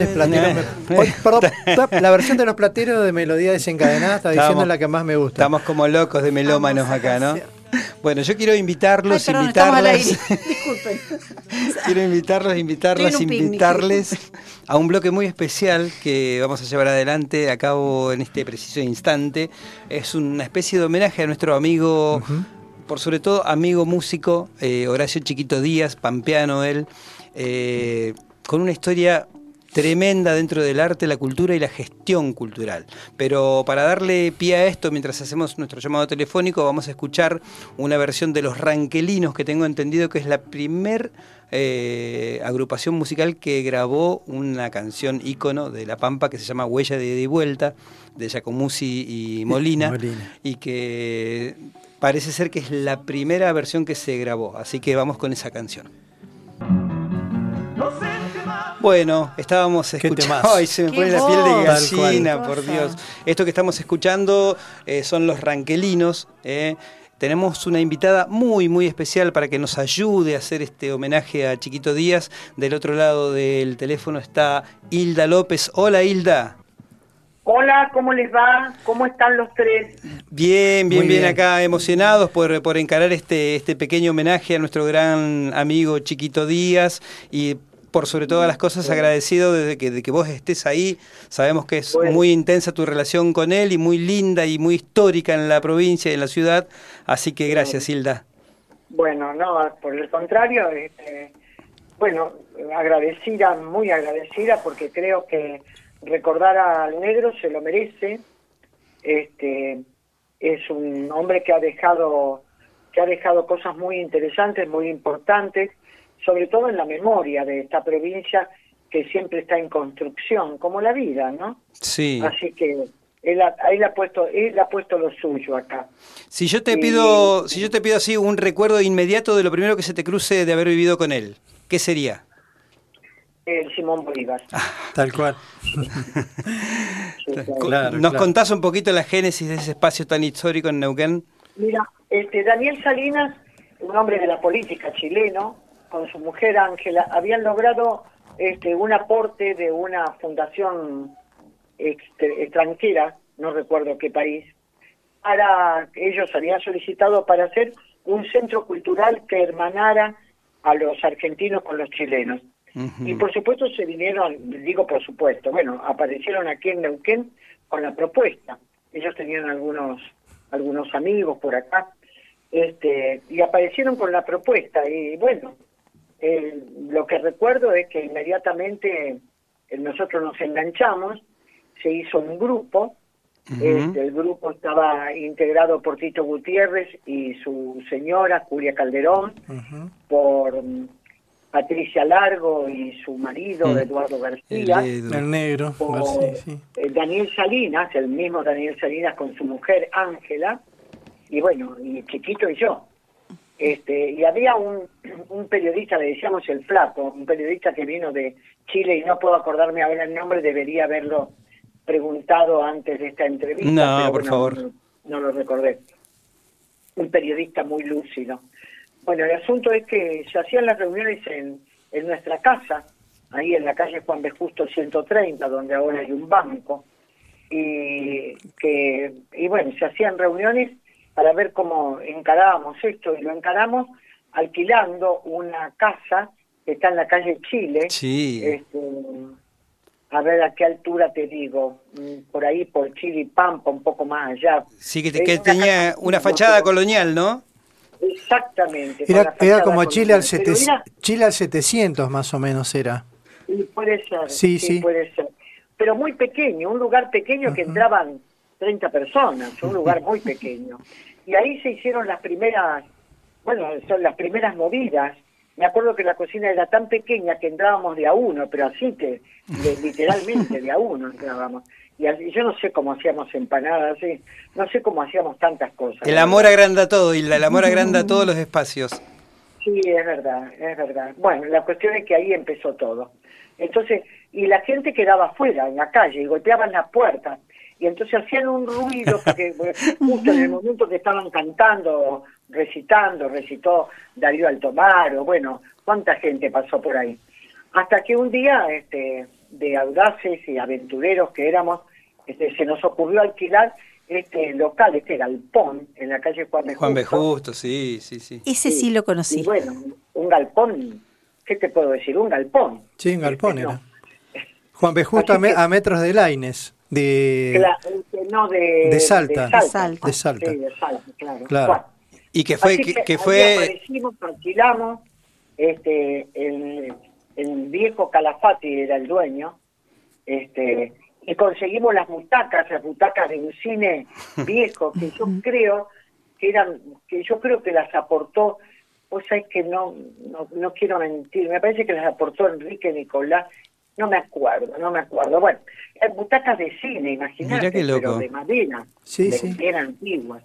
la versión de los plateros de Melodía Desencadenada está diciendo la que más me gusta. Estamos como locos de melómanos acá, ¿no? Bueno, yo quiero invitarlos, invitarlas. Disculpen. quiero invitarlos, invitarlas, invitarles a un bloque muy especial que vamos a llevar adelante a cabo en este preciso instante. Es una especie de homenaje a nuestro amigo, por sobre todo amigo músico, eh, Horacio Chiquito Díaz, pampeano él, eh, con una historia tremenda dentro del arte, la cultura y la gestión cultural. Pero para darle pie a esto, mientras hacemos nuestro llamado telefónico, vamos a escuchar una versión de Los Ranquelinos, que tengo entendido que es la primer eh, agrupación musical que grabó una canción ícono de La Pampa que se llama Huella de ida y vuelta, de Giacomuzzi y Molina, y que parece ser que es la primera versión que se grabó. Así que vamos con esa canción. Bueno, estábamos escuchando. Ay, se me pone la piel de gallina, por Dios. Esto que estamos escuchando eh, son los ranquelinos. Eh. Tenemos una invitada muy, muy especial para que nos ayude a hacer este homenaje a Chiquito Díaz. Del otro lado del teléfono está Hilda López. Hola, Hilda. Hola, ¿cómo les va? ¿Cómo están los tres? Bien, bien, bien, acá emocionados por, por encarar este, este pequeño homenaje a nuestro gran amigo Chiquito Díaz y por sobre todas las cosas agradecido desde que, de que vos estés ahí. Sabemos que es muy intensa tu relación con él y muy linda y muy histórica en la provincia y en la ciudad. Así que gracias, Hilda. Bueno, no, por el contrario, este, bueno, agradecida, muy agradecida, porque creo que recordar al negro se lo merece. Este, es un hombre que ha dejado que ha dejado cosas muy interesantes, muy importantes sobre todo en la memoria de esta provincia que siempre está en construcción, como la vida, ¿no? Sí. Así que él ha, él ha puesto él ha puesto lo suyo acá. Si yo te pido si yo te pido así un recuerdo inmediato de lo primero que se te cruce de haber vivido con él, ¿qué sería? El Simón Bolívar. tal cual. ¿Nos contás un poquito la génesis de ese espacio tan histórico en Neuquén? Mira, este Daniel Salinas, un hombre de la política chileno, con su mujer Ángela, habían logrado este, un aporte de una fundación extranjera, no recuerdo qué país, para ellos habían solicitado para hacer un centro cultural que hermanara a los argentinos con los chilenos. Y por supuesto se vinieron, digo por supuesto, bueno, aparecieron aquí en Neuquén con la propuesta. Ellos tenían algunos algunos amigos por acá, este, y aparecieron con la propuesta y bueno, lo que recuerdo es que inmediatamente eh, nosotros nos enganchamos, se hizo un grupo, este, el grupo estaba integrado por Tito Gutiérrez y su señora Julia Calderón, por Patricia Largo y su marido mm. Eduardo García, el, negro, eh, Daniel Salinas, el mismo Daniel Salinas con su mujer Ángela, y bueno, y Chiquito y yo. Este, y había un, un, periodista, le decíamos el flaco, un periodista que vino de Chile y no puedo acordarme ahora el nombre, debería haberlo preguntado antes de esta entrevista. No, por favor. No, lo recordé. Un periodista muy lúcido. Bueno, el asunto es que se hacían las reuniones en, en nuestra casa, ahí en la calle Juan B. Justo 130, donde ahora hay un banco, y que y bueno, se hacían reuniones para ver cómo encarábamos esto y lo encaramos alquilando una casa que está en la calle Chile. Sí. Este, a ver a qué altura te digo, por ahí por Chile y Pampa, un poco más allá. Sí, que, tenía una fachada colonial, ¿no? Exactamente. Era, como Chile al, Chile al 700 más o menos era. Sí, puede ser. Sí, sí, puede ser. Pero muy pequeño, un lugar pequeño que entraban 30 personas, un lugar muy pequeño. Y ahí se hicieron las primeras, bueno, son las primeras movidas. Me acuerdo que la cocina era tan pequeña que entrábamos de a uno, pero así que literalmente de a uno entrábamos. Y yo no sé cómo hacíamos empanadas, no sé cómo hacíamos tantas cosas. El amor agranda todo, y el amor agranda todos los espacios. Sí, es verdad, es verdad. Bueno, la cuestión es que ahí empezó todo. Entonces, y la gente quedaba afuera, en la calle, y golpeaban las puertas y entonces hacían un ruido porque justo en el momento que estaban cantando, recitando, recitó Darío Altomaro, bueno, cuánta gente pasó por ahí. Hasta que un día, este, de audaces y aventureros que éramos, este, se nos ocurrió alquilar este local, este galpón, en la calle Juan B. Juan B. Justo, sí, sí, sí. Ese sí, lo conocí. Y bueno, un galpón, ¿qué te puedo decir? Un galpón. Sí, un galpón este, era. Juan B. Justo a, metros de Laines, de, no, de, de, Salta. De Salta. De Salta. Sí, de Salta, claro. claro. Y que fue... que, que fue... Aparecimos, alquilamos, este, el, el viejo Calafati era el dueño, este y conseguimos las butacas, las butacas de un cine viejo, que yo creo que eran, que yo creo que las aportó, vos sabés que no, no, quiero mentir, me parece que las aportó Enrique Nicolás, no me acuerdo, no me acuerdo. Bueno, butacas de cine, imagínate, pero de madera, sí, eran antiguas.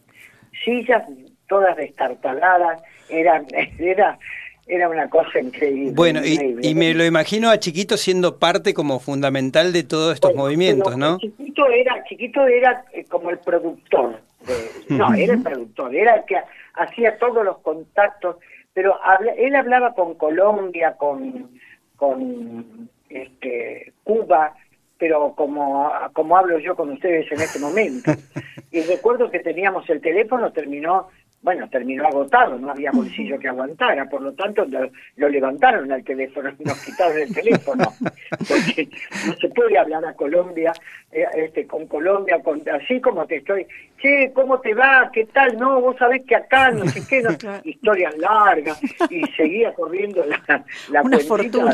Sillas todas destartaladas, eran, era era una cosa increíble. Bueno, y, me lo imagino a Chiquito siendo parte como fundamental de todos estos movimientos, ¿no? Chiquito era, Chiquito era eh, como el productor. no, era el productor, era el que hacía todos los contactos, pero él hablaba con Colombia, con, con este, Cuba, pero como, como hablo yo con ustedes en este momento. y recuerdo que teníamos el teléfono, terminó bueno, terminó agotado, no había bolsillo que aguantara, por lo tanto lo, levantaron al teléfono y nos quitaron el teléfono, porque no se puede hablar a Colombia, eh, este, con Colombia, con, así como te estoy, che, ¿cómo te va? ¿Qué tal? No, vos sabés que acá, no sé qué, no, historias largas, y seguía corriendo la, la Una fortuna.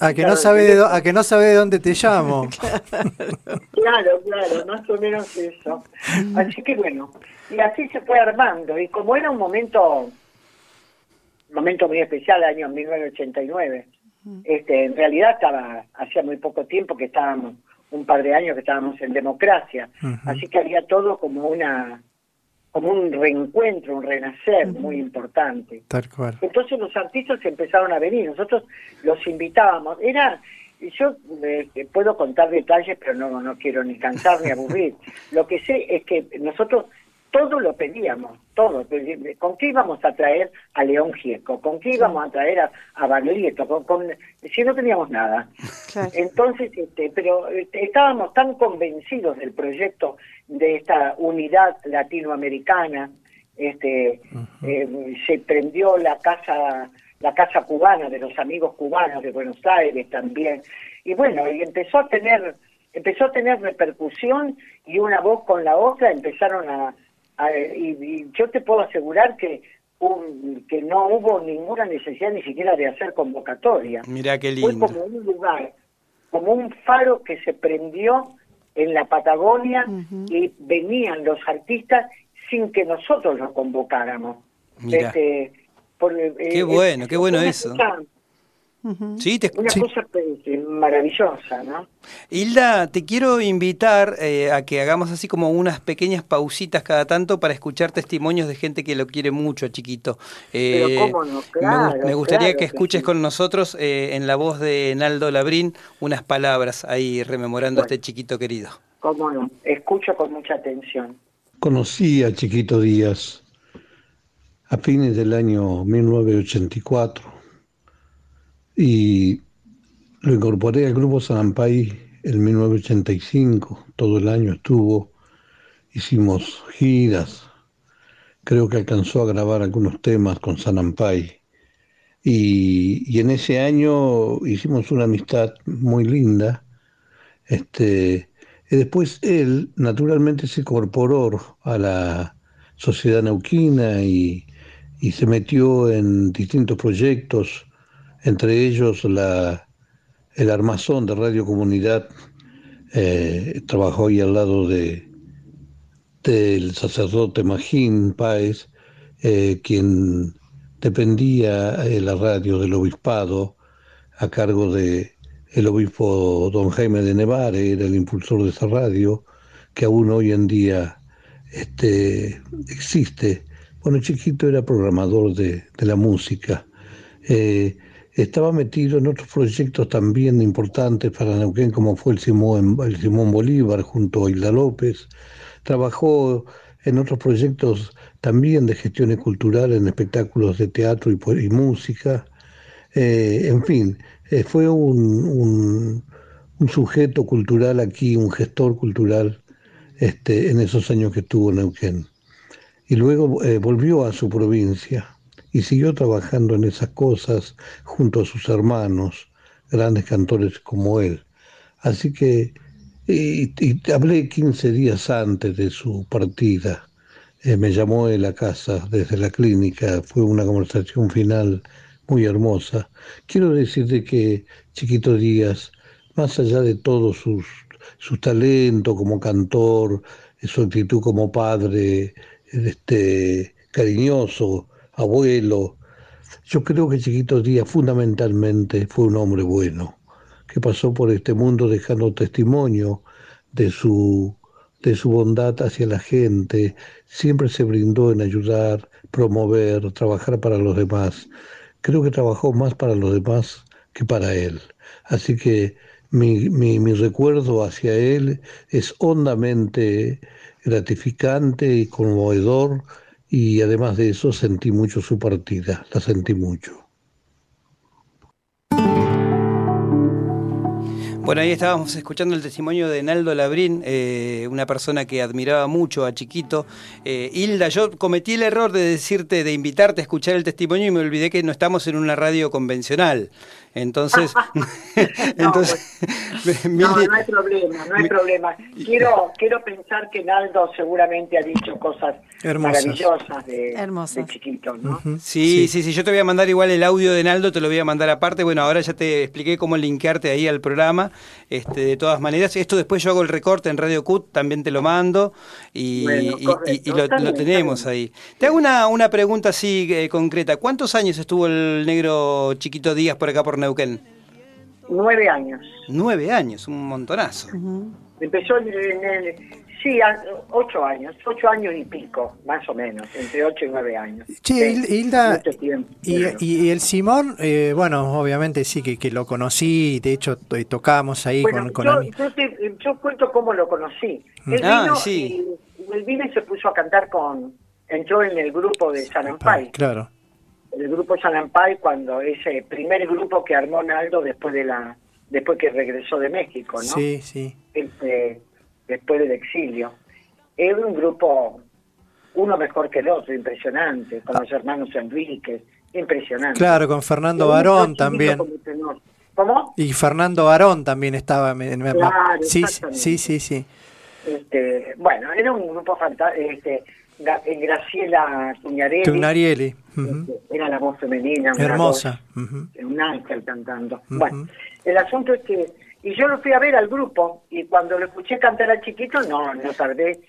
a, que no sabe de, a que no sabe de dónde te llamo. claro, claro, más o menos eso. Así que bueno, y así se fue armando. Y como era un momento, un momento muy especial, año 1989, este, en realidad estaba, hacía muy poco tiempo que estábamos, un par de años que estábamos en democracia, así que había todo como una como un reencuentro, un renacer muy importante. Entonces los artistas empezaron a venir, nosotros los invitábamos, era yo eh, puedo contar detalles, pero no, no quiero ni cansar ni aburrir. Lo que sé es que nosotros todo lo pedíamos, todo. ¿Con qué íbamos a traer a León Gieco? ¿Con qué íbamos a traer a, a Con, si no teníamos nada. Entonces, este, pero este, estábamos tan convencidos del proyecto de esta unidad latinoamericana, este, eh, se prendió la casa la casa cubana de los amigos cubanos de Buenos Aires también y bueno y empezó a tener empezó a tener repercusión y una voz con la otra empezaron a, y, yo te puedo asegurar que que no hubo ninguna necesidad ni siquiera de hacer convocatoria. Mira qué lindo. Fue como un lugar, como un faro que se prendió en la Patagonia y venían los artistas sin que nosotros los convocáramos. Este, eh, qué bueno, qué bueno eso. Sí, te Una cosa pues, maravillosa, ¿no? Hilda, te quiero invitar eh, a que hagamos así como unas pequeñas pausitas cada tanto para escuchar testimonios de gente que lo quiere mucho, chiquito. Eh, cómo no, claro, me, gustaría que escuches con nosotros eh, en la voz de Naldo Labrín unas palabras ahí rememorando a este chiquito querido. Cómo no, escucho con mucha atención. Conocí a Chiquito Díaz a fines del año 1984 y lo incorporé al grupo Sanampay en 1985, todo el año estuvo, hicimos giras, creo que alcanzó a grabar algunos temas con Sanampay. Y, y en ese año hicimos una amistad muy linda. Este, y después él naturalmente se incorporó a la sociedad neuquina y, y se metió en distintos proyectos entre ellos la, el armazón de Radio Comunidad eh, trabajó ahí al lado de del sacerdote Magín Páez, eh, quien dependía de la radio del obispado a cargo de el obispo don Jaime de Nevare, era el impulsor de esa radio, que aún hoy en día este, existe. Bueno, Chiquito era programador de, la música. Eh, estaba metido en otros proyectos también importantes para Neuquén, como fue el Simón, Bolívar junto a Hilda López. Trabajó en otros proyectos también de gestiones culturales, en espectáculos de teatro y, música. Eh, en fin, eh, fue un, un, sujeto cultural aquí, un gestor cultural este, en esos años que estuvo en Neuquén. Y luego eh, volvió a su provincia y siguió trabajando en esas cosas junto a sus hermanos, grandes cantores como él. Así que, y, hablé 15 días antes de su partida. Eh, me llamó él a casa desde la clínica, fue una conversación final muy hermosa. Quiero decirte que Chiquito Díaz, más allá de todos sus, sus talentos como cantor, su actitud como padre, este, cariñoso, abuelo, yo creo que Chiquito Díaz fundamentalmente fue un hombre bueno, que pasó por este mundo dejando testimonio de su, de su bondad hacia la gente, siempre se brindó en ayudar, promover, trabajar para los demás creo que trabajó más para los demás que para él. Así que mi, mi, recuerdo hacia él es hondamente gratificante y conmovedor y además de eso sentí mucho su partida, la sentí mucho. Bueno, ahí estábamos escuchando el testimonio de Naldo Labrín, eh, una persona que admiraba mucho a Chiquito. Eh, Hilda, yo cometí el error de decirte, de invitarte a escuchar el testimonio y me olvidé que no estamos en una radio convencional. Entonces, entonces pues, no, no, hay problema, no hay problema. Quiero, quiero pensar que Naldo seguramente ha dicho cosas maravillosas de, de chiquito, ¿no? sí, sí, sí, yo te voy a mandar igual el audio de Naldo, te lo voy a mandar aparte. Bueno, ahora ya te expliqué cómo linkearte ahí al programa. Este, de todas maneras, esto después yo hago el recorte en Radio CUT, también te lo mando y, lo, tenemos ahí. Te hago una, una pregunta así eh, concreta. ¿Cuántos años estuvo el negro Chiquito Díaz por acá por Neuquén? Nueve años. Nueve años, un montonazo. Empezó en el, sí, ocho años, ocho años y pico, más o menos, entre ocho y nueve años. Che, Hilda, y, el Simón, eh, bueno, obviamente sí que, que lo conocí, de hecho tocábamos ahí con, con yo, yo, cuento cómo lo conocí. Él ah, vino sí. y, él vino y se puso a cantar con, entró en el grupo de San Ampay. Claro el grupo Salampay cuando ese primer grupo que armó Naldo después de la después que regresó de México, ¿no? Sí, sí. Este, después del exilio. Era un grupo uno mejor que el otro, impresionante, con los hermanos Enrique, impresionante. Claro, con Fernando Barón también. ¿Cómo? Y Fernando Barón también estaba en claro, sí, sí, sí, sí. Este, bueno, era un grupo fantástico, este, Graciela Cuñarelli. Este, era la voz femenina. Hermosa. Un ángel cantando. Bueno, el asunto es que, y yo lo fui a ver al grupo, y cuando lo escuché cantar a chiquito, no, no tardé,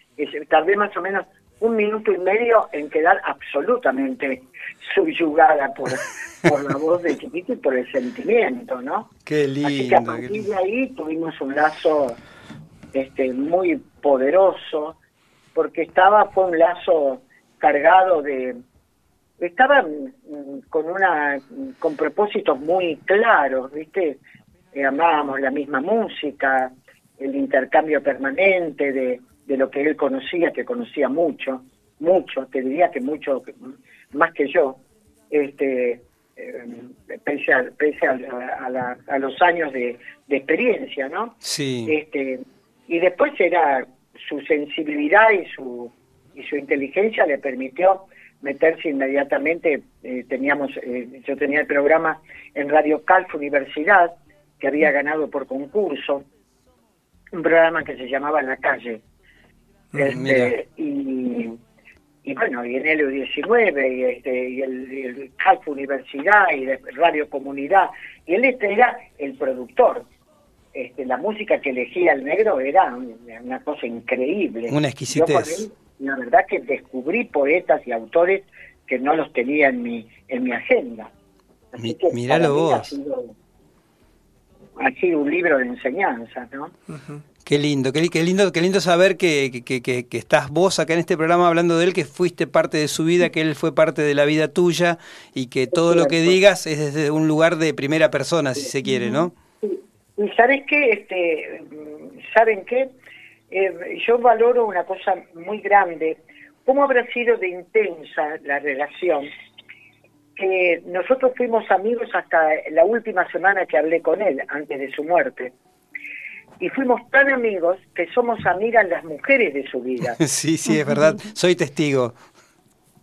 tardé más o menos un minuto y medio en quedar absolutamente subyugada por, por la voz de chiquito y por el sentimiento, ¿no? Qué lindo. Así que a partir de ahí tuvimos un lazo este, muy poderoso porque estaba, fue un lazo cargado de, estaba mm, con una, con propósitos muy claros, ¿viste? Eh, amábamos la misma música, el intercambio permanente de, de lo que él conocía, que conocía mucho, mucho, te diría que mucho, más que yo, este, eh, pese, a, pese a, a, los años de, de, experiencia, ¿no? Sí. Este, y después era su sensibilidad y su, y su inteligencia le permitió meterse inmediatamente, eh, teníamos, eh, yo tenía el programa en Radio Calf Universidad, que había ganado por concurso, un programa que se llamaba la calle. Este, y, y, bueno, y en el 19 y, este, y el, el Calf Universidad y Radio Comunidad, y él este era el productor este, la música que elegía el negro era una cosa increíble. Una exquisitez. la verdad que descubrí poetas y autores que no los tenía en mi, en mi agenda. Así Miralo vos. Ha sido, un libro de enseñanza, ¿no? Qué lindo, qué, lindo, qué lindo saber que, que, que, estás vos acá en este programa hablando de él, que fuiste parte de su vida, que él fue parte de la vida tuya y que todo lo que digas es desde un lugar de primera persona, si se quiere, ¿no? Y sabes qué, este, ¿saben qué? Eh, yo valoro una cosa muy grande. ¿Cómo habrá sido de intensa la relación que nosotros fuimos amigos hasta la última semana que hablé con él, antes de su muerte. Y fuimos tan amigos que somos amigas las mujeres de su vida. sí, sí, es verdad. Soy testigo.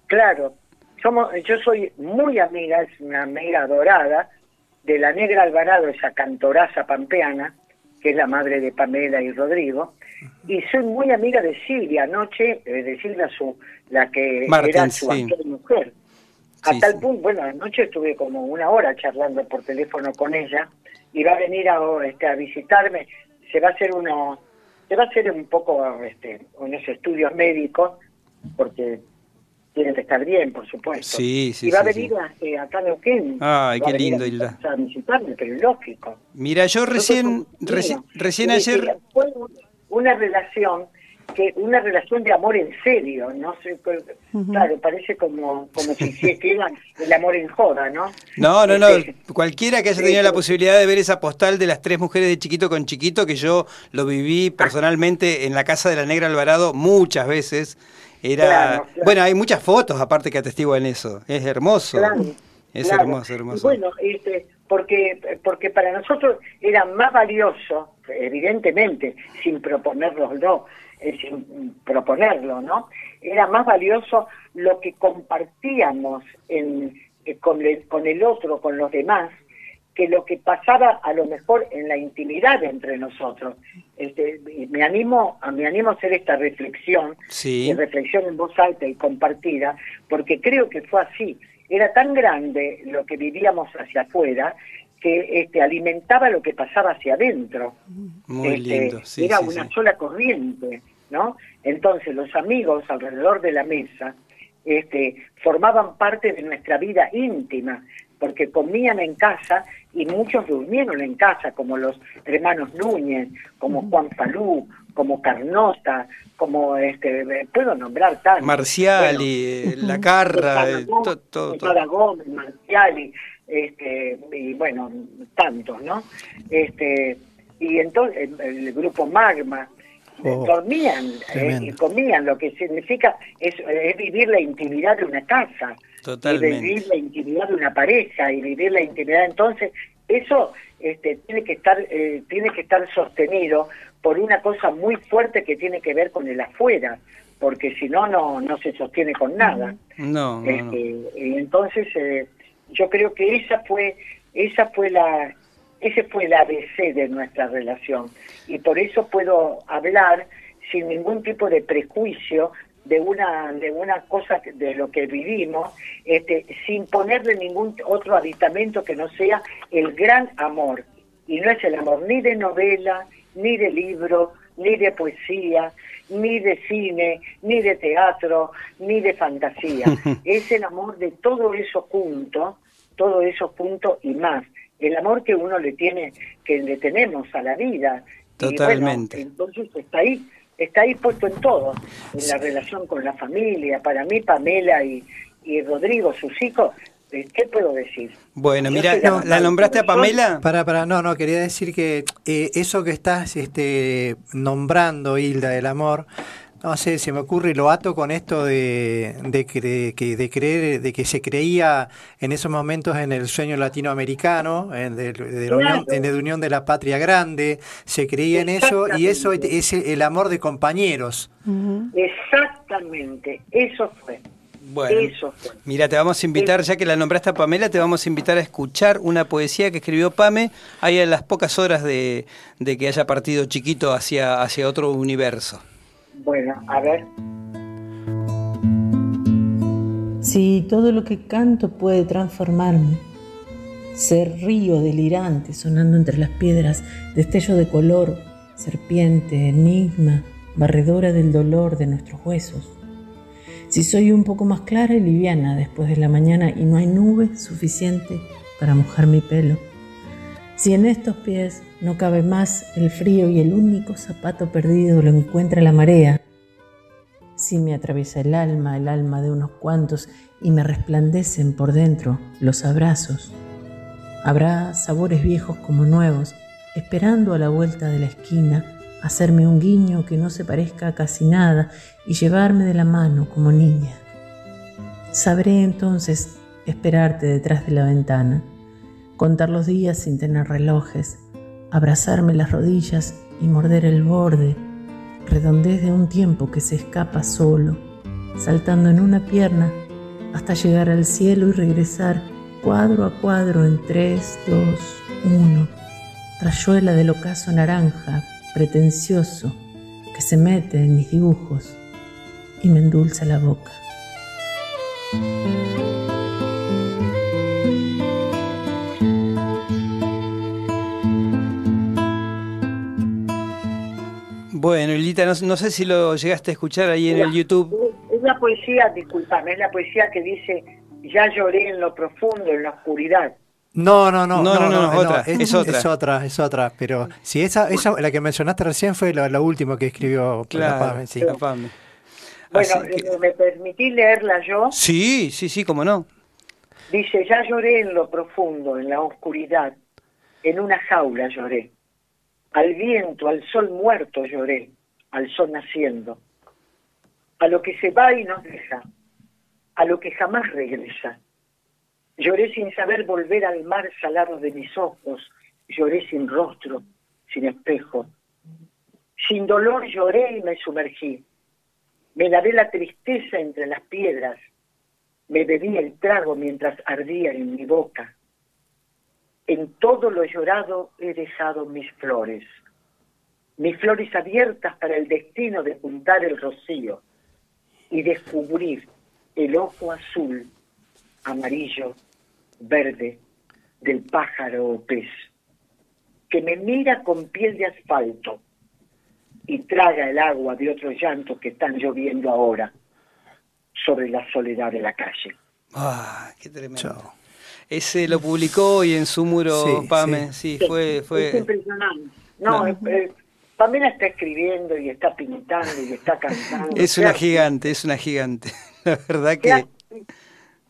Claro. Somos, yo soy muy amiga, es una amiga dorada, de la Negra Alvarado, esa cantoraza pampeana, que es la madre de Pamela y Rodrigo, y soy muy amiga de Silvia, anoche, eh, de Silvia, su, la que era su mujer. A tal punto, bueno, anoche estuve como una hora charlando por teléfono con ella y va a venir a, este, a visitarme. Se va a hacer uno, se va a hacer un poco este, unos estudios médicos porque tiene que estar bien, por supuesto. Sí, sí, y va a venir eh, acá a Neuquén. Ay, qué lindo, Hilda. A visitarme, pero lógico. Mira, yo recién, recién, recién ayer... Fue una relación que una relación de amor en serio, no sé, claro, parece como, como si hiciera el amor en joda, ¿no? No, no, no, este, cualquiera que haya tenido la posibilidad de ver esa postal de las tres mujeres de chiquito con chiquito, que yo lo viví personalmente en la casa de la Negra Alvarado muchas veces, era, bueno, hay muchas fotos aparte que atestiguan eso, es hermoso. es hermoso, hermoso. bueno, este, porque, porque para nosotros era más valioso, evidentemente, sin proponerlo no, sin proponerlo, ¿no? Era más valioso lo que compartíamos en, eh, con, el, con el otro, con los demás, que lo que pasaba a lo mejor en la intimidad entre nosotros. Este, me animo, me animo a hacer esta reflexión, sí. reflexión en voz alta y compartida, porque creo que fue así. Era tan grande lo que vivíamos hacia afuera que este, alimentaba lo que pasaba hacia adentro. Muy este, lindo, Era una sola corriente, ¿no? Entonces los amigos alrededor de la mesa este, formaban parte de nuestra vida íntima, porque comían en casa y muchos durmieron en casa, como los hermanos Núñez, como Juan Falú, como Carnota, como este, puedo nombrar tantos. Marciali, La Carra, todo, todo. Gómez, Marciali, este, y bueno, tantos, ¿no? Este, y entonces el, grupo Magma, oh, dormían eh, y comían, lo que significa es, vivir la intimidad de una casa, Totalmente. y vivir la intimidad de una pareja y vivir la intimidad entonces eso este, tiene que estar eh, tiene que estar sostenido por una cosa muy fuerte que tiene que ver con el afuera porque si no no no se sostiene con nada. No, este, entonces eh, yo creo que esa fue esa fue la ese fue el ABC de nuestra relación. Y por eso puedo hablar sin ningún tipo de prejuicio de una de una cosa de lo que vivimos este sin ponerle ningún otro aditamento que no sea el gran amor. Y no es el amor ni de novela ni de libro ni de poesía ni de cine ni de teatro ni de fantasía. Es el amor de todo eso junto todo eso junto y más. El amor que uno le tiene que le tenemos a la vida. Totalmente. entonces está ahí está ahí puesto en todo, en la relación con la familia. Para mí, Pamela y, y Rodrigo, sus hijos, eh, ¿qué puedo decir? Bueno, mira, ¿la nombraste a Pamela? Para, para, no, no, quería decir que eh, eso que estás este, nombrando, Hilda, del amor, no sé, se me ocurre y lo ato con esto de, de, que, de creer, de que se creía en esos momentos en el sueño latinoamericano, en, de, la, unión, en la unión de la patria grande, se creía en eso y eso es el amor de compañeros. Exactamente, eso fue. Bueno, eso fue. mira, te vamos a invitar, ya que la nombraste a Pamela, te vamos a invitar a escuchar una poesía que escribió Pame ahí en las pocas horas de, de que haya partido chiquito hacia, hacia otro universo. Bueno, a ver. Si todo lo que canto puede transformarme, ser río delirante sonando entre las piedras, destello de color, serpiente, enigma, barredora del dolor de nuestros huesos. Si soy un poco más clara y liviana después de la mañana y no hay nube suficiente para mojar mi pelo. Si en estos pies no cabe más el frío y el único zapato perdido lo encuentra la marea. Si me atraviesa el alma, el alma de unos cuantos, y me resplandecen por dentro los abrazos. Habrá sabores viejos como nuevos, esperando a la vuelta de la esquina, hacerme un guiño que no se parezca a casi nada y llevarme de la mano como niña. Sabré entonces esperarte detrás de la ventana, contar los días sin tener relojes, abrazarme las rodillas y morder el borde, redondez de un tiempo que se escapa solo, saltando en una pierna hasta llegar al cielo y regresar cuadro a cuadro en 3, 2, 1, rayuela del ocaso naranja, pretencioso, que se mete en mis dibujos y me endulza la boca. Bueno, Lilita, no, sé si lo llegaste a escuchar ahí en el YouTube. Es la poesía, disculpame, es la poesía que dice, ya lloré en lo profundo, en la oscuridad. No, no, no, no, no, no, es, otra, es, otra. Es otra, es otra, pero si esa, esa, la que mencionaste recién fue la, última que escribió claro, sí. Bueno, eh, ¿me permití leerla yo? Sí, sí, sí, cómo no. Dice, ya lloré en lo profundo, en la oscuridad, en una jaula lloré. Al viento, al sol muerto lloré, al sol naciendo. A lo que se va y nos deja, a lo que jamás regresa. Lloré sin saber volver al mar salado de mis ojos, lloré sin rostro, sin espejo. Sin dolor lloré y me sumergí. Me lavé la tristeza entre las piedras, me bebí el trago mientras ardía en mi boca. En todo lo llorado he dejado mis flores, mis flores abiertas para el destino de juntar el rocío y descubrir el ojo azul, amarillo, verde del pájaro o pez, que me mira con piel de asfalto y traga el agua de otros llantos que están lloviendo ahora sobre la soledad de la calle. ¡Ah, qué tremendo! Ese lo publicó y en su muro, Pame, sí, fue, fue... Es impresionante. No, Pamela está escribiendo y está pintando y está cantando. Es una gigante, es una gigante. La verdad que...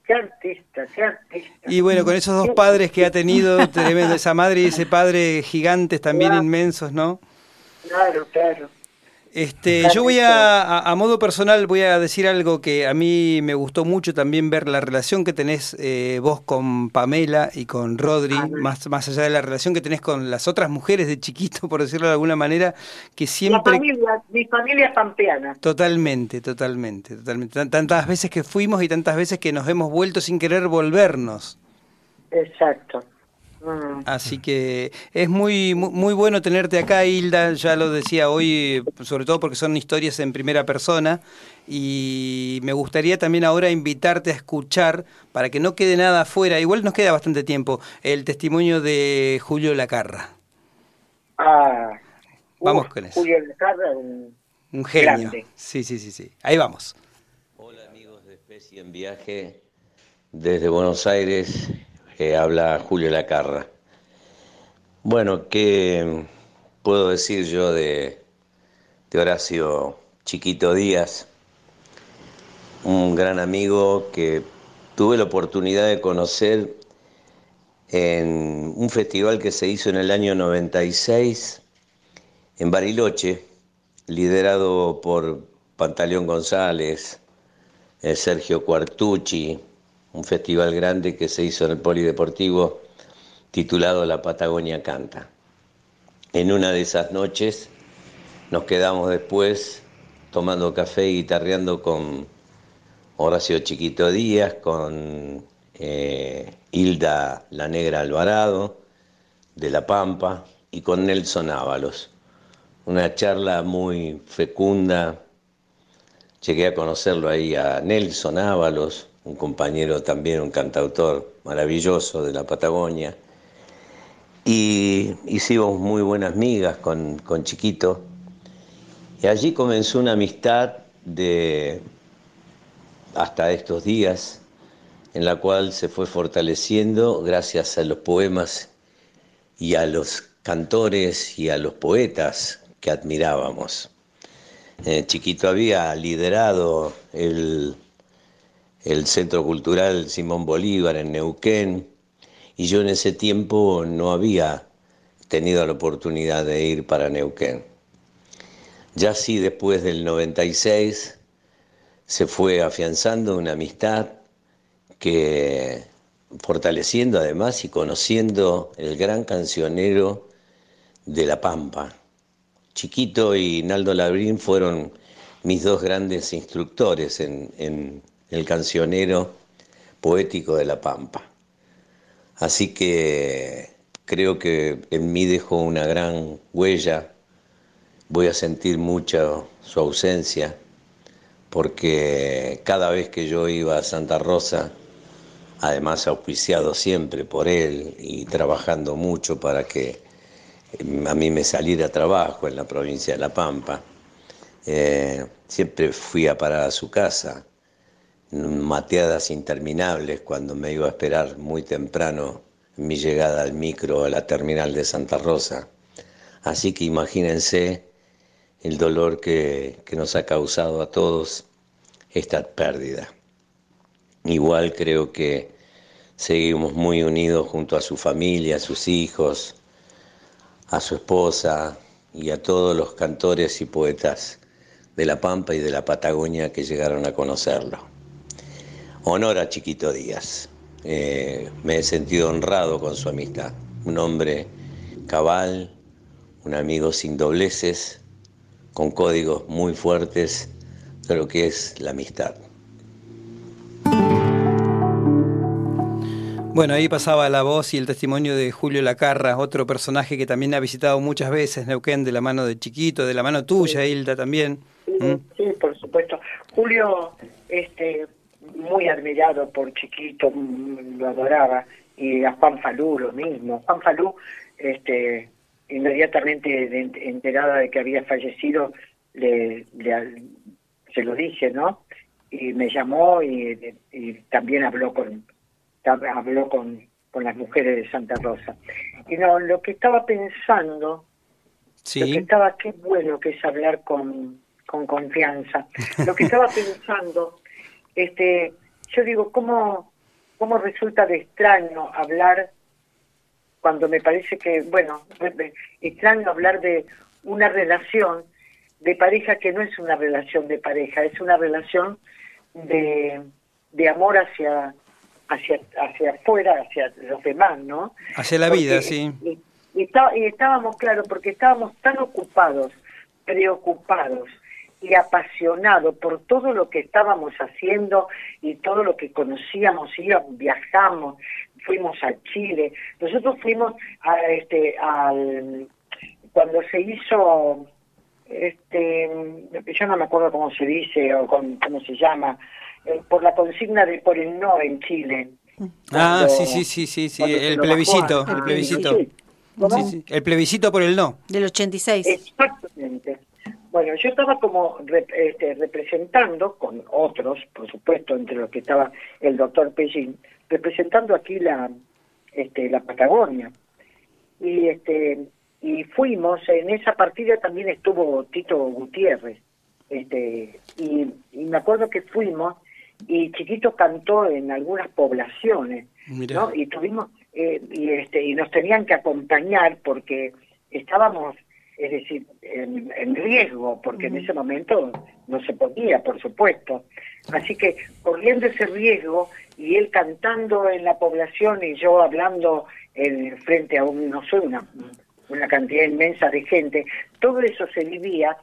Qué artista, qué artista. Y bueno, con esos dos padres que ha tenido, tremendo, esa madre y ese padre gigantes también inmensos, ¿no? Claro, claro. Este, yo voy a, a, modo personal, voy a decir algo que a mí me gustó mucho también ver la relación que tenés eh, vos con Pamela y con Rodri, más, más allá de la relación que tenés con las otras mujeres de chiquito, por decirlo de alguna manera, que siempre... La familia, mi familia pampeana. Totalmente, totalmente, totalmente. Tantas veces que fuimos y tantas veces que nos hemos vuelto sin querer volvernos. Exacto. Mm. Así que es muy, muy bueno tenerte acá, Hilda, ya lo decía hoy, sobre todo porque son historias en primera persona, y me gustaría también ahora invitarte a escuchar, para que no quede nada afuera, igual nos queda bastante tiempo, el testimonio de Julio Lacarra. Ah, vamos con eso. Julio Lacarra, un, un genio. Sí, sí, sí, sí. Ahí vamos. Hola amigos de Especie en Viaje, desde Buenos Aires que habla Julio Lacarra. Bueno, ¿qué puedo decir yo de, Horacio Chiquito Díaz? Un gran amigo que tuve la oportunidad de conocer en un festival que se hizo en el año 96 en Bariloche, liderado por Pantaleón González, eh, Sergio Cuartucci, un festival grande que se hizo en el Polideportivo titulado La Patagonia Canta. En una de esas noches nos quedamos después tomando café y guitarreando con Horacio Chiquito Díaz, con eh, Hilda La Negra Alvarado de La Pampa y con Nelson Ábalos. Una charla muy fecunda. Llegué a conocerlo ahí a Nelson Ábalos, un compañero también, un cantautor maravilloso de la Patagonia. Y hicimos muy buenas migas con, con Chiquito. Y allí comenzó una amistad de hasta estos días, en la cual se fue fortaleciendo gracias a los poemas y a los cantores y a los poetas que admirábamos. Eh, Chiquito había liderado el el Centro Cultural Simón Bolívar en Neuquén, y yo en ese tiempo no había tenido la oportunidad de ir para Neuquén. Ya sí, después del 96, se fue afianzando una amistad que fortaleciendo además y conociendo el gran cancionero de La Pampa. Chiquito y Naldo Labrín fueron mis dos grandes instructores en, el cancionero poético de La Pampa. Así que creo que en mí dejó una gran huella, voy a sentir mucho su ausencia, porque cada vez que yo iba a Santa Rosa, además auspiciado siempre por él y trabajando mucho para que a mí me saliera trabajo en la provincia de La Pampa, eh, siempre fui a parar a su casa, mateadas interminables cuando me iba a esperar muy temprano mi llegada al micro a la terminal de Santa Rosa. Así que imagínense el dolor que, que nos ha causado a todos esta pérdida. Igual creo que seguimos muy unidos junto a su familia, a sus hijos, a su esposa y a todos los cantores y poetas de La Pampa y de la Patagonia que llegaron a conocerlo. Honor a Chiquito Díaz. Eh, me he sentido honrado con su amistad. Un hombre cabal, un amigo sin dobleces, con códigos muy fuertes de lo que es la amistad. Bueno, ahí pasaba la voz y el testimonio de Julio Lacarra, otro personaje que también ha visitado muchas veces Neuquén de la mano de Chiquito, de la mano tuya, Hilda, también. ¿Mm? Sí, por supuesto. Julio, este, muy admirado por Chiquito, mm, lo adoraba, y a Juan Falú lo mismo. Juan Falú, este, inmediatamente enterada de que había fallecido, le, se lo dije, ¿no? Y me llamó y, también habló con habló con, con las mujeres de Santa Rosa. Y no, lo que estaba pensando, sí. lo que estaba, qué bueno que es hablar con, con confianza. Lo que estaba pensando, este, yo digo, ¿cómo, cómo resulta de extraño hablar cuando me parece que, bueno, extraño hablar de una relación de pareja que no es una relación de pareja, es una relación de, de amor hacia, hacia, hacia afuera, hacia los demás, ¿no? Hacia la vida, sí. Y, y, y estábamos, claro, porque estábamos tan ocupados, preocupados y apasionados por todo lo que estábamos haciendo y todo lo que conocíamos, íbamos, viajamos, fuimos a Chile, nosotros fuimos a este al cuando se hizo este yo no me acuerdo cómo se dice o cómo se llama eh, por la consigna de por el no en Chile. ah, sí, sí, sí, sí, sí. el plebiscito, el plebiscito. Sí, El plebiscito por el no. Del 86. Exactamente. Bueno, yo estaba como este, representando, con otros, por supuesto, entre los que estaba el doctor Pellín, representando aquí la, este, la Patagonia. Y, este, y fuimos, en esa partida también estuvo Tito Gutiérrez. Este, y, y me acuerdo que fuimos y Chiquito cantó en algunas poblaciones, ¿no? Y tuvimos, eh, y, este, y nos tenían que acompañar porque estábamos, es decir, en, riesgo, porque en ese momento no se podía, por supuesto. Así que corriendo ese riesgo y él cantando en la población y yo hablando en, frente a un, no sé, una, una cantidad inmensa de gente, todo eso se vivía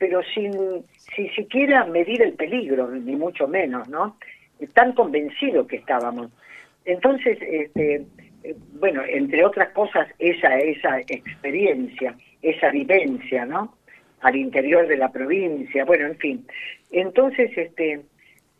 pero sin, sin siquiera medir el peligro, ni mucho menos, ¿no? Tan convencido que estábamos. Entonces, este, eh, bueno, entre otras cosas, esa, esa experiencia, esa vivencia, ¿no? Al interior de la provincia, bueno, en fin. Entonces, este,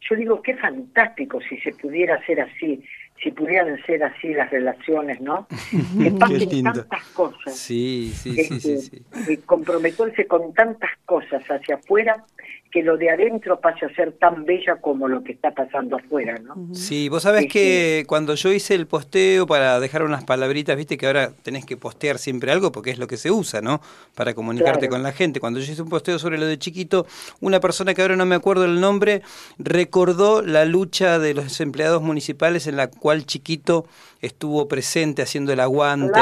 yo digo, qué fantástico si se pudiera hacer así, si pudieran ser así las relaciones, ¿no? Que pasen tantas cosas. Sí, sí, sí, sí, sí. comprometerse con tantas cosas hacia afuera que lo de adentro pase a ser tan bella como lo que está pasando afuera, ¿no? Sí, vos sabés que cuando yo hice el posteo para dejar unas palabritas, viste que ahora tenés que postear siempre algo porque es lo que se usa, ¿no? Para comunicarte con la gente. Cuando yo hice un posteo sobre lo de chiquito, una persona que ahora no me acuerdo el nombre recordó la lucha de los empleados municipales en la cual chiquito estuvo presente haciendo el aguante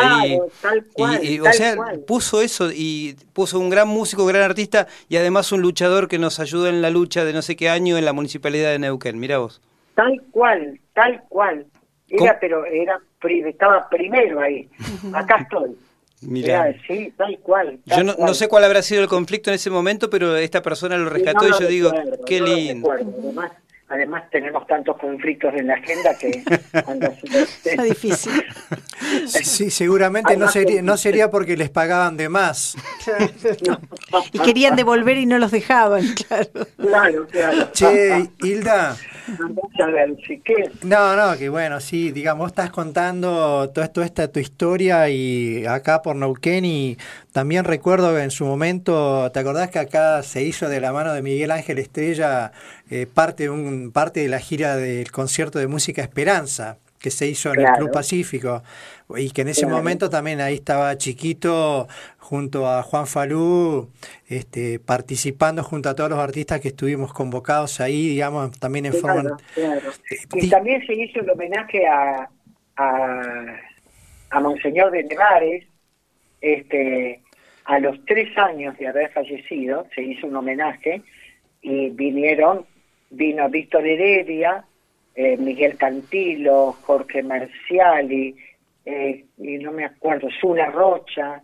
y, y, o sea, puso eso y puso un gran músico, gran artista y además un luchador que nos ayudó en la lucha de no sé qué año en la municipalidad de Neuquén. Mira vos. Tal cual, tal cual. Era, pero era, estaba primero ahí. Acá estoy. Mira. sí, tal cual. yo no, sé cuál habrá sido el conflicto en ese momento, pero esta persona lo rescató y yo digo, qué lindo. Además tenemos tantos conflictos en la agenda que es difícil. Sí, seguramente no sería, no sería porque les pagaban de más. Y querían devolver y no los dejaban, claro. Claro, claro. Che, Hilda. No, no, que bueno, sí, digamos, estás contando toda, toda esta tu historia y acá por Neuquén y también recuerdo que en su momento, ¿te acordás que acá se hizo de la mano de Miguel Ángel Estrella eh, parte, un, parte de la gira del concierto de música Esperanza? Que se hizo en el Club Pacífico. Y que en ese momento también ahí estaba Chiquito junto a Juan Falú, este, participando junto a todos los artistas que estuvimos convocados ahí, digamos, también en forma... Claro. Eh, y también se hizo el homenaje a, a, Monseñor de Nevares, este, a los tres años de haber fallecido, se hizo un homenaje y vinieron, vino Víctor Heredia, eh, Miguel Cantilo, Jorge Marciali, eh, y no me acuerdo, Zuna Rocha.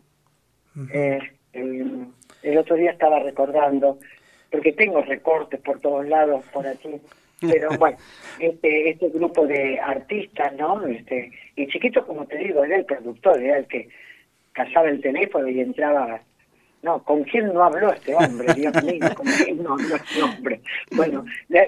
Eh, el, otro día estaba recordando, porque tengo recortes por todos lados por aquí, pero bueno, este, este grupo de artistas, ¿no? Este, y Chiquito, como te digo, era el productor, era el que cazaba el teléfono y entraba no, ¿con quién no habló este hombre? Dios mío, ¿con quién no habló este hombre? Bueno,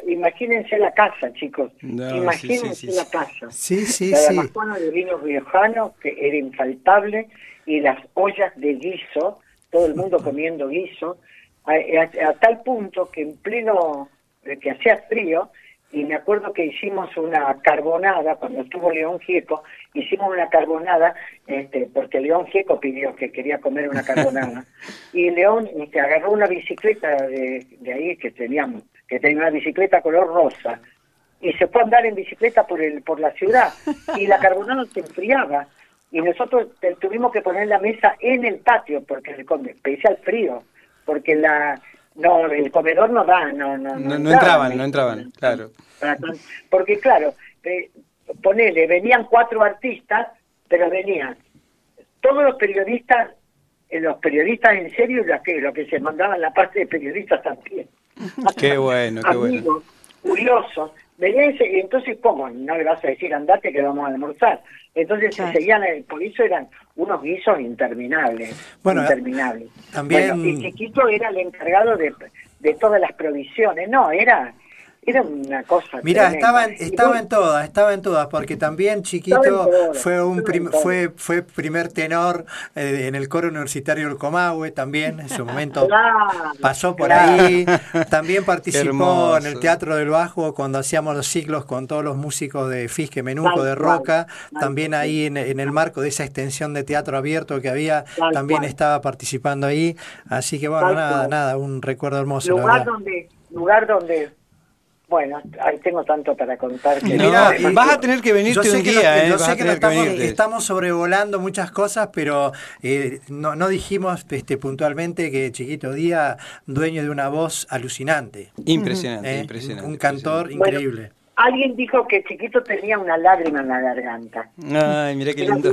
imagínense la casa, chicos. imagínense la casa. Sí, sí, la sí. La de vino riojano, que era infaltable, y las ollas de guiso, todo el mundo comiendo guiso, a, tal punto que en pleno, que hacía frío, y me acuerdo que hicimos una carbonada, cuando estuvo León Gieco, hicimos una carbonada, este, porque León Gieco pidió que quería comer una carbonada, y León este, agarró una bicicleta de, ahí que teníamos, que tenía una bicicleta color rosa, y se fue a andar en bicicleta por, el, por la ciudad, y la carbonada se enfriaba, y nosotros tuvimos que poner la mesa en el patio, porque especial frío, porque la, no, el comedor no da, no, no, no, no entraban, no entraban, claro. Porque claro, eh, ponele, venían cuatro artistas, pero venían todos los periodistas, eh, los periodistas en serio y los que, lo que se mandaban la parte de periodistas también. Qué bueno, qué bueno. curiosos. Venían y entonces, ¿cómo? No le vas a decir andate que vamos a almorzar. Entonces seguían, eh, por eso eran unos guisos interminables. Bueno, interminables. También... y Chiquito era el encargado de, de todas las provisiones. No, era era una cosa Mira, estaba, estaba en todas, estaba en todas, porque también chiquito fue un fue fue primer tenor eh, en el coro universitario del Comahue, también en su momento pasó por ahí, también participó en el Teatro del Bajo cuando hacíamos los ciclos con todos los músicos de Fisque Menuco, de Roca, también ahí en, el marco de esa extensión de teatro abierto que había, también estaba participando ahí, así que bueno, nada, nada, un recuerdo hermoso. Lugar donde, lugar donde bueno, ahí tengo tanto para contar. Que vas a tener que venirte un día, Yo sé que, estamos, sobrevolando muchas cosas, pero eh, no, no dijimos este, puntualmente que Chiquito Día, dueño de una voz alucinante. Impresionante, ¿Eh? impresionante. Un, cantor increíble. Alguien dijo que Chiquito tenía una lágrima en la garganta. Ay, mira qué lindo.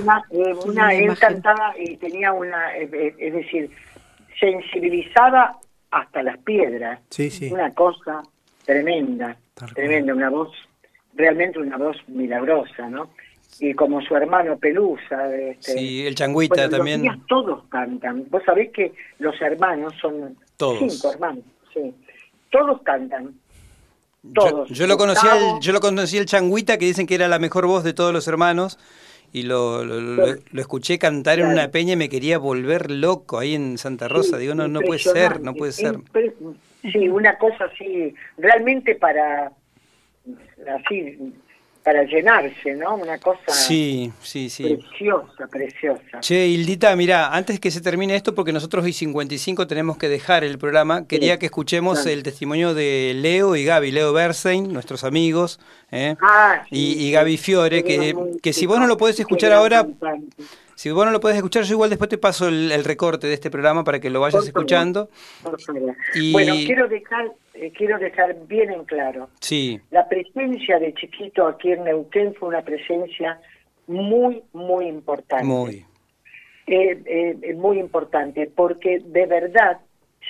Una, eh, él cantaba y tenía una, es decir, sensibilizaba hasta las piedras. Sí, sí. Una cosa tremenda, tremenda, una voz, realmente una voz milagrosa, ¿no? Y como su hermano Pelusa. Este, sí, el Changuita también. todos cantan. Vos sabés que los hermanos son todos. cinco hermanos, sí. Todos cantan. Todos. Yo, lo conocí el, yo lo conocí el Changuita, que dicen que era la mejor voz de todos los hermanos y lo, lo, escuché cantar en una peña y me quería volver loco ahí en Santa Rosa. Digo, no, no puede ser, no puede ser. Sí, una cosa así, realmente para, así, para llenarse, ¿no? Una cosa sí, sí, sí. preciosa, preciosa. Che, Hildita, mira, antes que se termine esto, porque nosotros y 55 tenemos que dejar el programa, quería que escuchemos el testimonio de Leo y Gaby, Leo Bersein, nuestros amigos, ¿eh? ah, y, Gaby Fiore, que, que si vos no lo podés escuchar ahora, Si vos no lo podés escuchar, yo igual después te paso el, recorte de este programa para que lo vayas escuchando. Bueno, quiero dejar, eh, quiero dejar bien en claro. Sí. La presencia de Chiquito aquí en Neuquén fue una presencia muy, muy importante. Muy. Eh, eh, muy importante, porque de verdad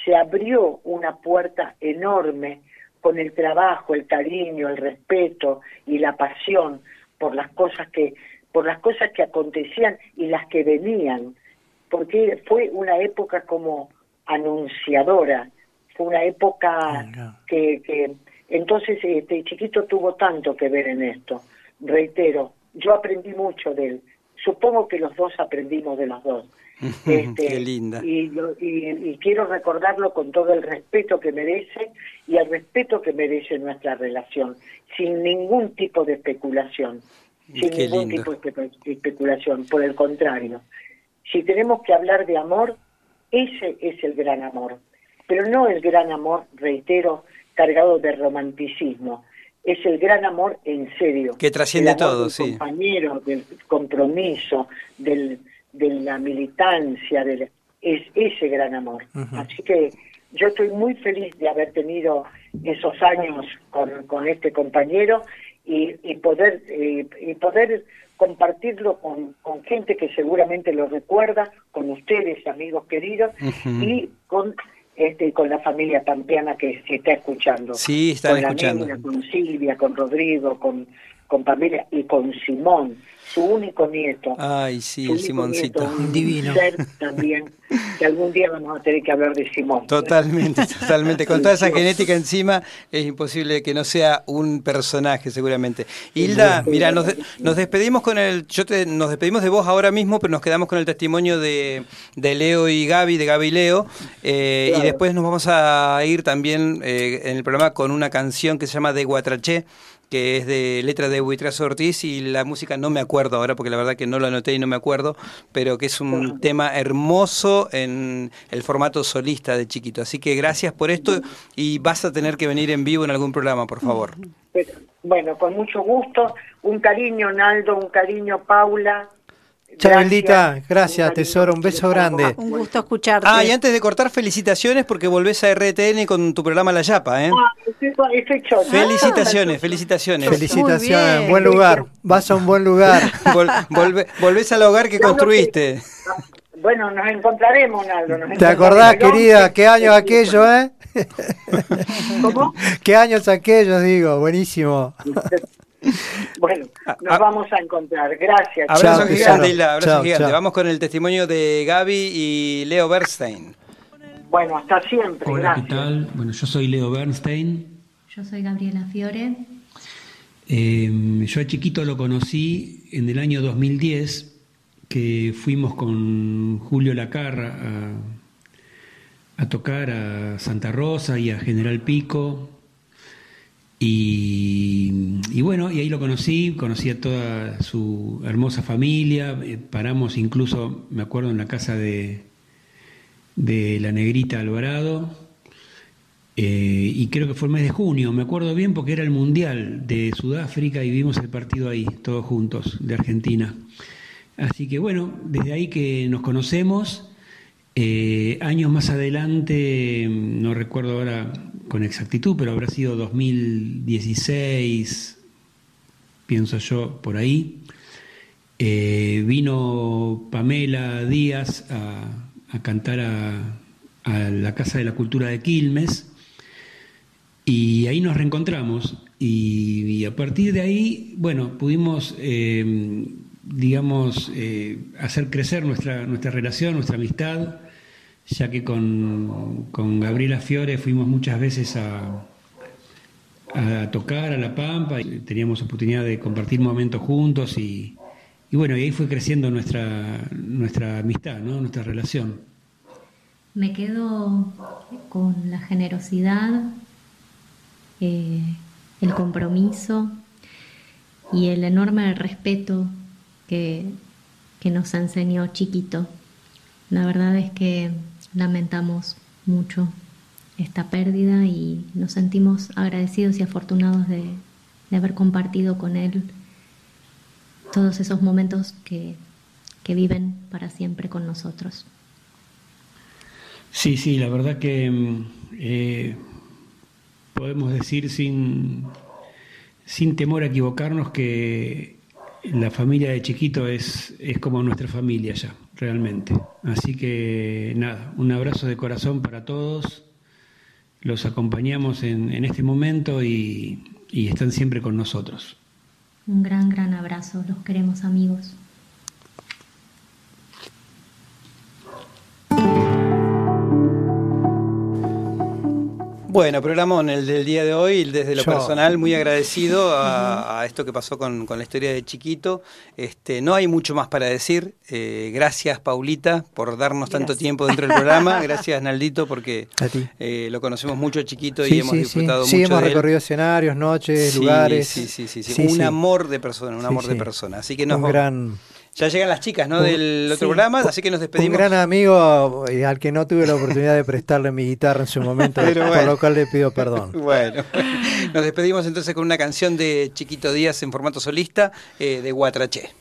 se abrió una puerta enorme con el trabajo, el cariño, el respeto y la pasión por las cosas que por las cosas que acontecían y las que venían, porque fue una época como anunciadora, fue una época que, que entonces este chiquito tuvo tanto que ver en esto. Reitero, yo aprendí mucho de él. Supongo que los dos aprendimos de los dos. Este, Qué linda. Y, y, quiero recordarlo con todo el respeto que merece y el respeto que merece nuestra relación, sin ningún tipo de especulación, sin ningún tipo de especulación, por el contrario. Si tenemos que hablar de amor, ese es el gran amor, pero no el gran amor, reitero, cargado de romanticismo, es el gran amor en serio. Que trasciende todo, sí. compañero, del compromiso, del de la militancia, de es ese gran amor. Así que yo estoy muy feliz de haber tenido esos años con, con este compañero y, y poder eh, y poder compartirlo con, con, gente que seguramente lo recuerda, con ustedes, amigos queridos, y con este, con la familia pampeana que se está escuchando. Sí, están escuchando. con Silvia, con Rodrigo, con, con Pamela y con Simón su único nieto. Ay, sí, Simoncito. Divino. también, que algún día vamos a tener que hablar de Simón. Totalmente, totalmente. Con toda esa genética encima, es imposible que no sea un personaje, seguramente. Hilda, mira, nos, despedimos con el. Yo te, nos despedimos de vos ahora mismo, pero nos quedamos con el testimonio de, de Leo y Gaby, de Gaby y Leo. Eh, y después nos vamos a ir también eh, en el programa con una canción que se llama De Guatraché que es de letra de Buitrazo Ortiz y la música no me acuerdo ahora porque la verdad que no lo anoté y no me acuerdo, pero que es un tema hermoso en el formato solista de chiquito. Así que gracias por esto y vas a tener que venir en vivo en algún programa, por favor. Bueno, con mucho gusto. Un cariño, Naldo, un cariño, Paula. Chabelita, gracias, tesoro, un beso grande. Un gusto escucharte. Ah, y antes de cortar, felicitaciones porque volvés a RTN con tu programa La Yapa, ¿eh? Ah, felicitaciones, felicitaciones. Felicitaciones, buen lugar, vas a un buen lugar. volvés al hogar que construiste. Bueno, nos encontraremos, Naldo. ¿Te acordás, querida, qué años aquello, eh? ¿Cómo? ¿Qué años aquellos, digo? Buenísimo. Bueno, nos vamos a encontrar. Gracias. Abrazo gigante, Abrazo gigante. Vamos con el testimonio de Gaby y Leo Bernstein. Bueno, hasta siempre. Hola, ¿qué tal? Bueno, yo soy Leo Bernstein. Yo soy Gabriela Fiore. Em, yo a chiquito lo conocí en el año 2010, que fuimos con Julio Lacarra a, a tocar a Santa Rosa y a General Pico y, bueno, y ahí lo conocí, conocí a toda su hermosa familia, eh, paramos incluso, me acuerdo, en la casa de, de la negrita Alvarado, eh, y creo que fue el mes de junio, me acuerdo bien porque era el Mundial de Sudáfrica y vimos el partido ahí, todos juntos, de Argentina. Así que bueno, desde ahí que nos conocemos, eh, años más adelante, no recuerdo ahora con exactitud, pero habrá sido 2016, pienso yo, por ahí. Eh, vino Pamela Díaz a, cantar a, la Casa de la Cultura de Quilmes y ahí nos reencontramos y, a partir de ahí, bueno, pudimos, eh, digamos, eh, hacer crecer nuestra, nuestra relación, nuestra amistad ya que con, Gabriela Fiore fuimos muchas veces a, a tocar a La Pampa, y teníamos oportunidad de compartir momentos juntos y, bueno, y ahí fue creciendo nuestra, nuestra amistad, ¿no? nuestra relación. Me quedo con la generosidad, eh, el compromiso y el enorme respeto que, que nos enseñó chiquito. La verdad es que lamentamos mucho esta pérdida y nos sentimos agradecidos y afortunados de, haber compartido con él todos esos momentos que, que viven para siempre con nosotros. Sí, sí, la verdad que mm, eh, podemos decir sin, sin temor a equivocarnos que la familia de Chiquito es, es como nuestra familia ya, realmente. Así que nada, un abrazo de corazón para todos. Los acompañamos en, en este momento y, y están siempre con nosotros. Un gran, gran abrazo. Los queremos amigos. Bueno, programón el del día de hoy, desde lo personal, muy agradecido a, esto que pasó con, la historia de Chiquito. Este, no hay mucho más para decir. Eh, gracias, Paulita, por darnos tanto tiempo dentro del programa. Gracias, Naldito, porque eh, lo conocemos mucho Chiquito y hemos disfrutado sí. mucho. Sí, hemos recorrido escenarios, noches, lugares. Sí, sí, sí, Un amor de persona, un amor de persona. Así que nos un gran ya llegan las chicas, ¿no? Del otro programa, así que nos despedimos. Un gran amigo eh, al que no tuve la oportunidad de prestarle mi guitarra en su momento, por lo cual le pido perdón. Bueno, nos despedimos entonces con una canción de Chiquito Díaz en formato solista eh, de Guatraché.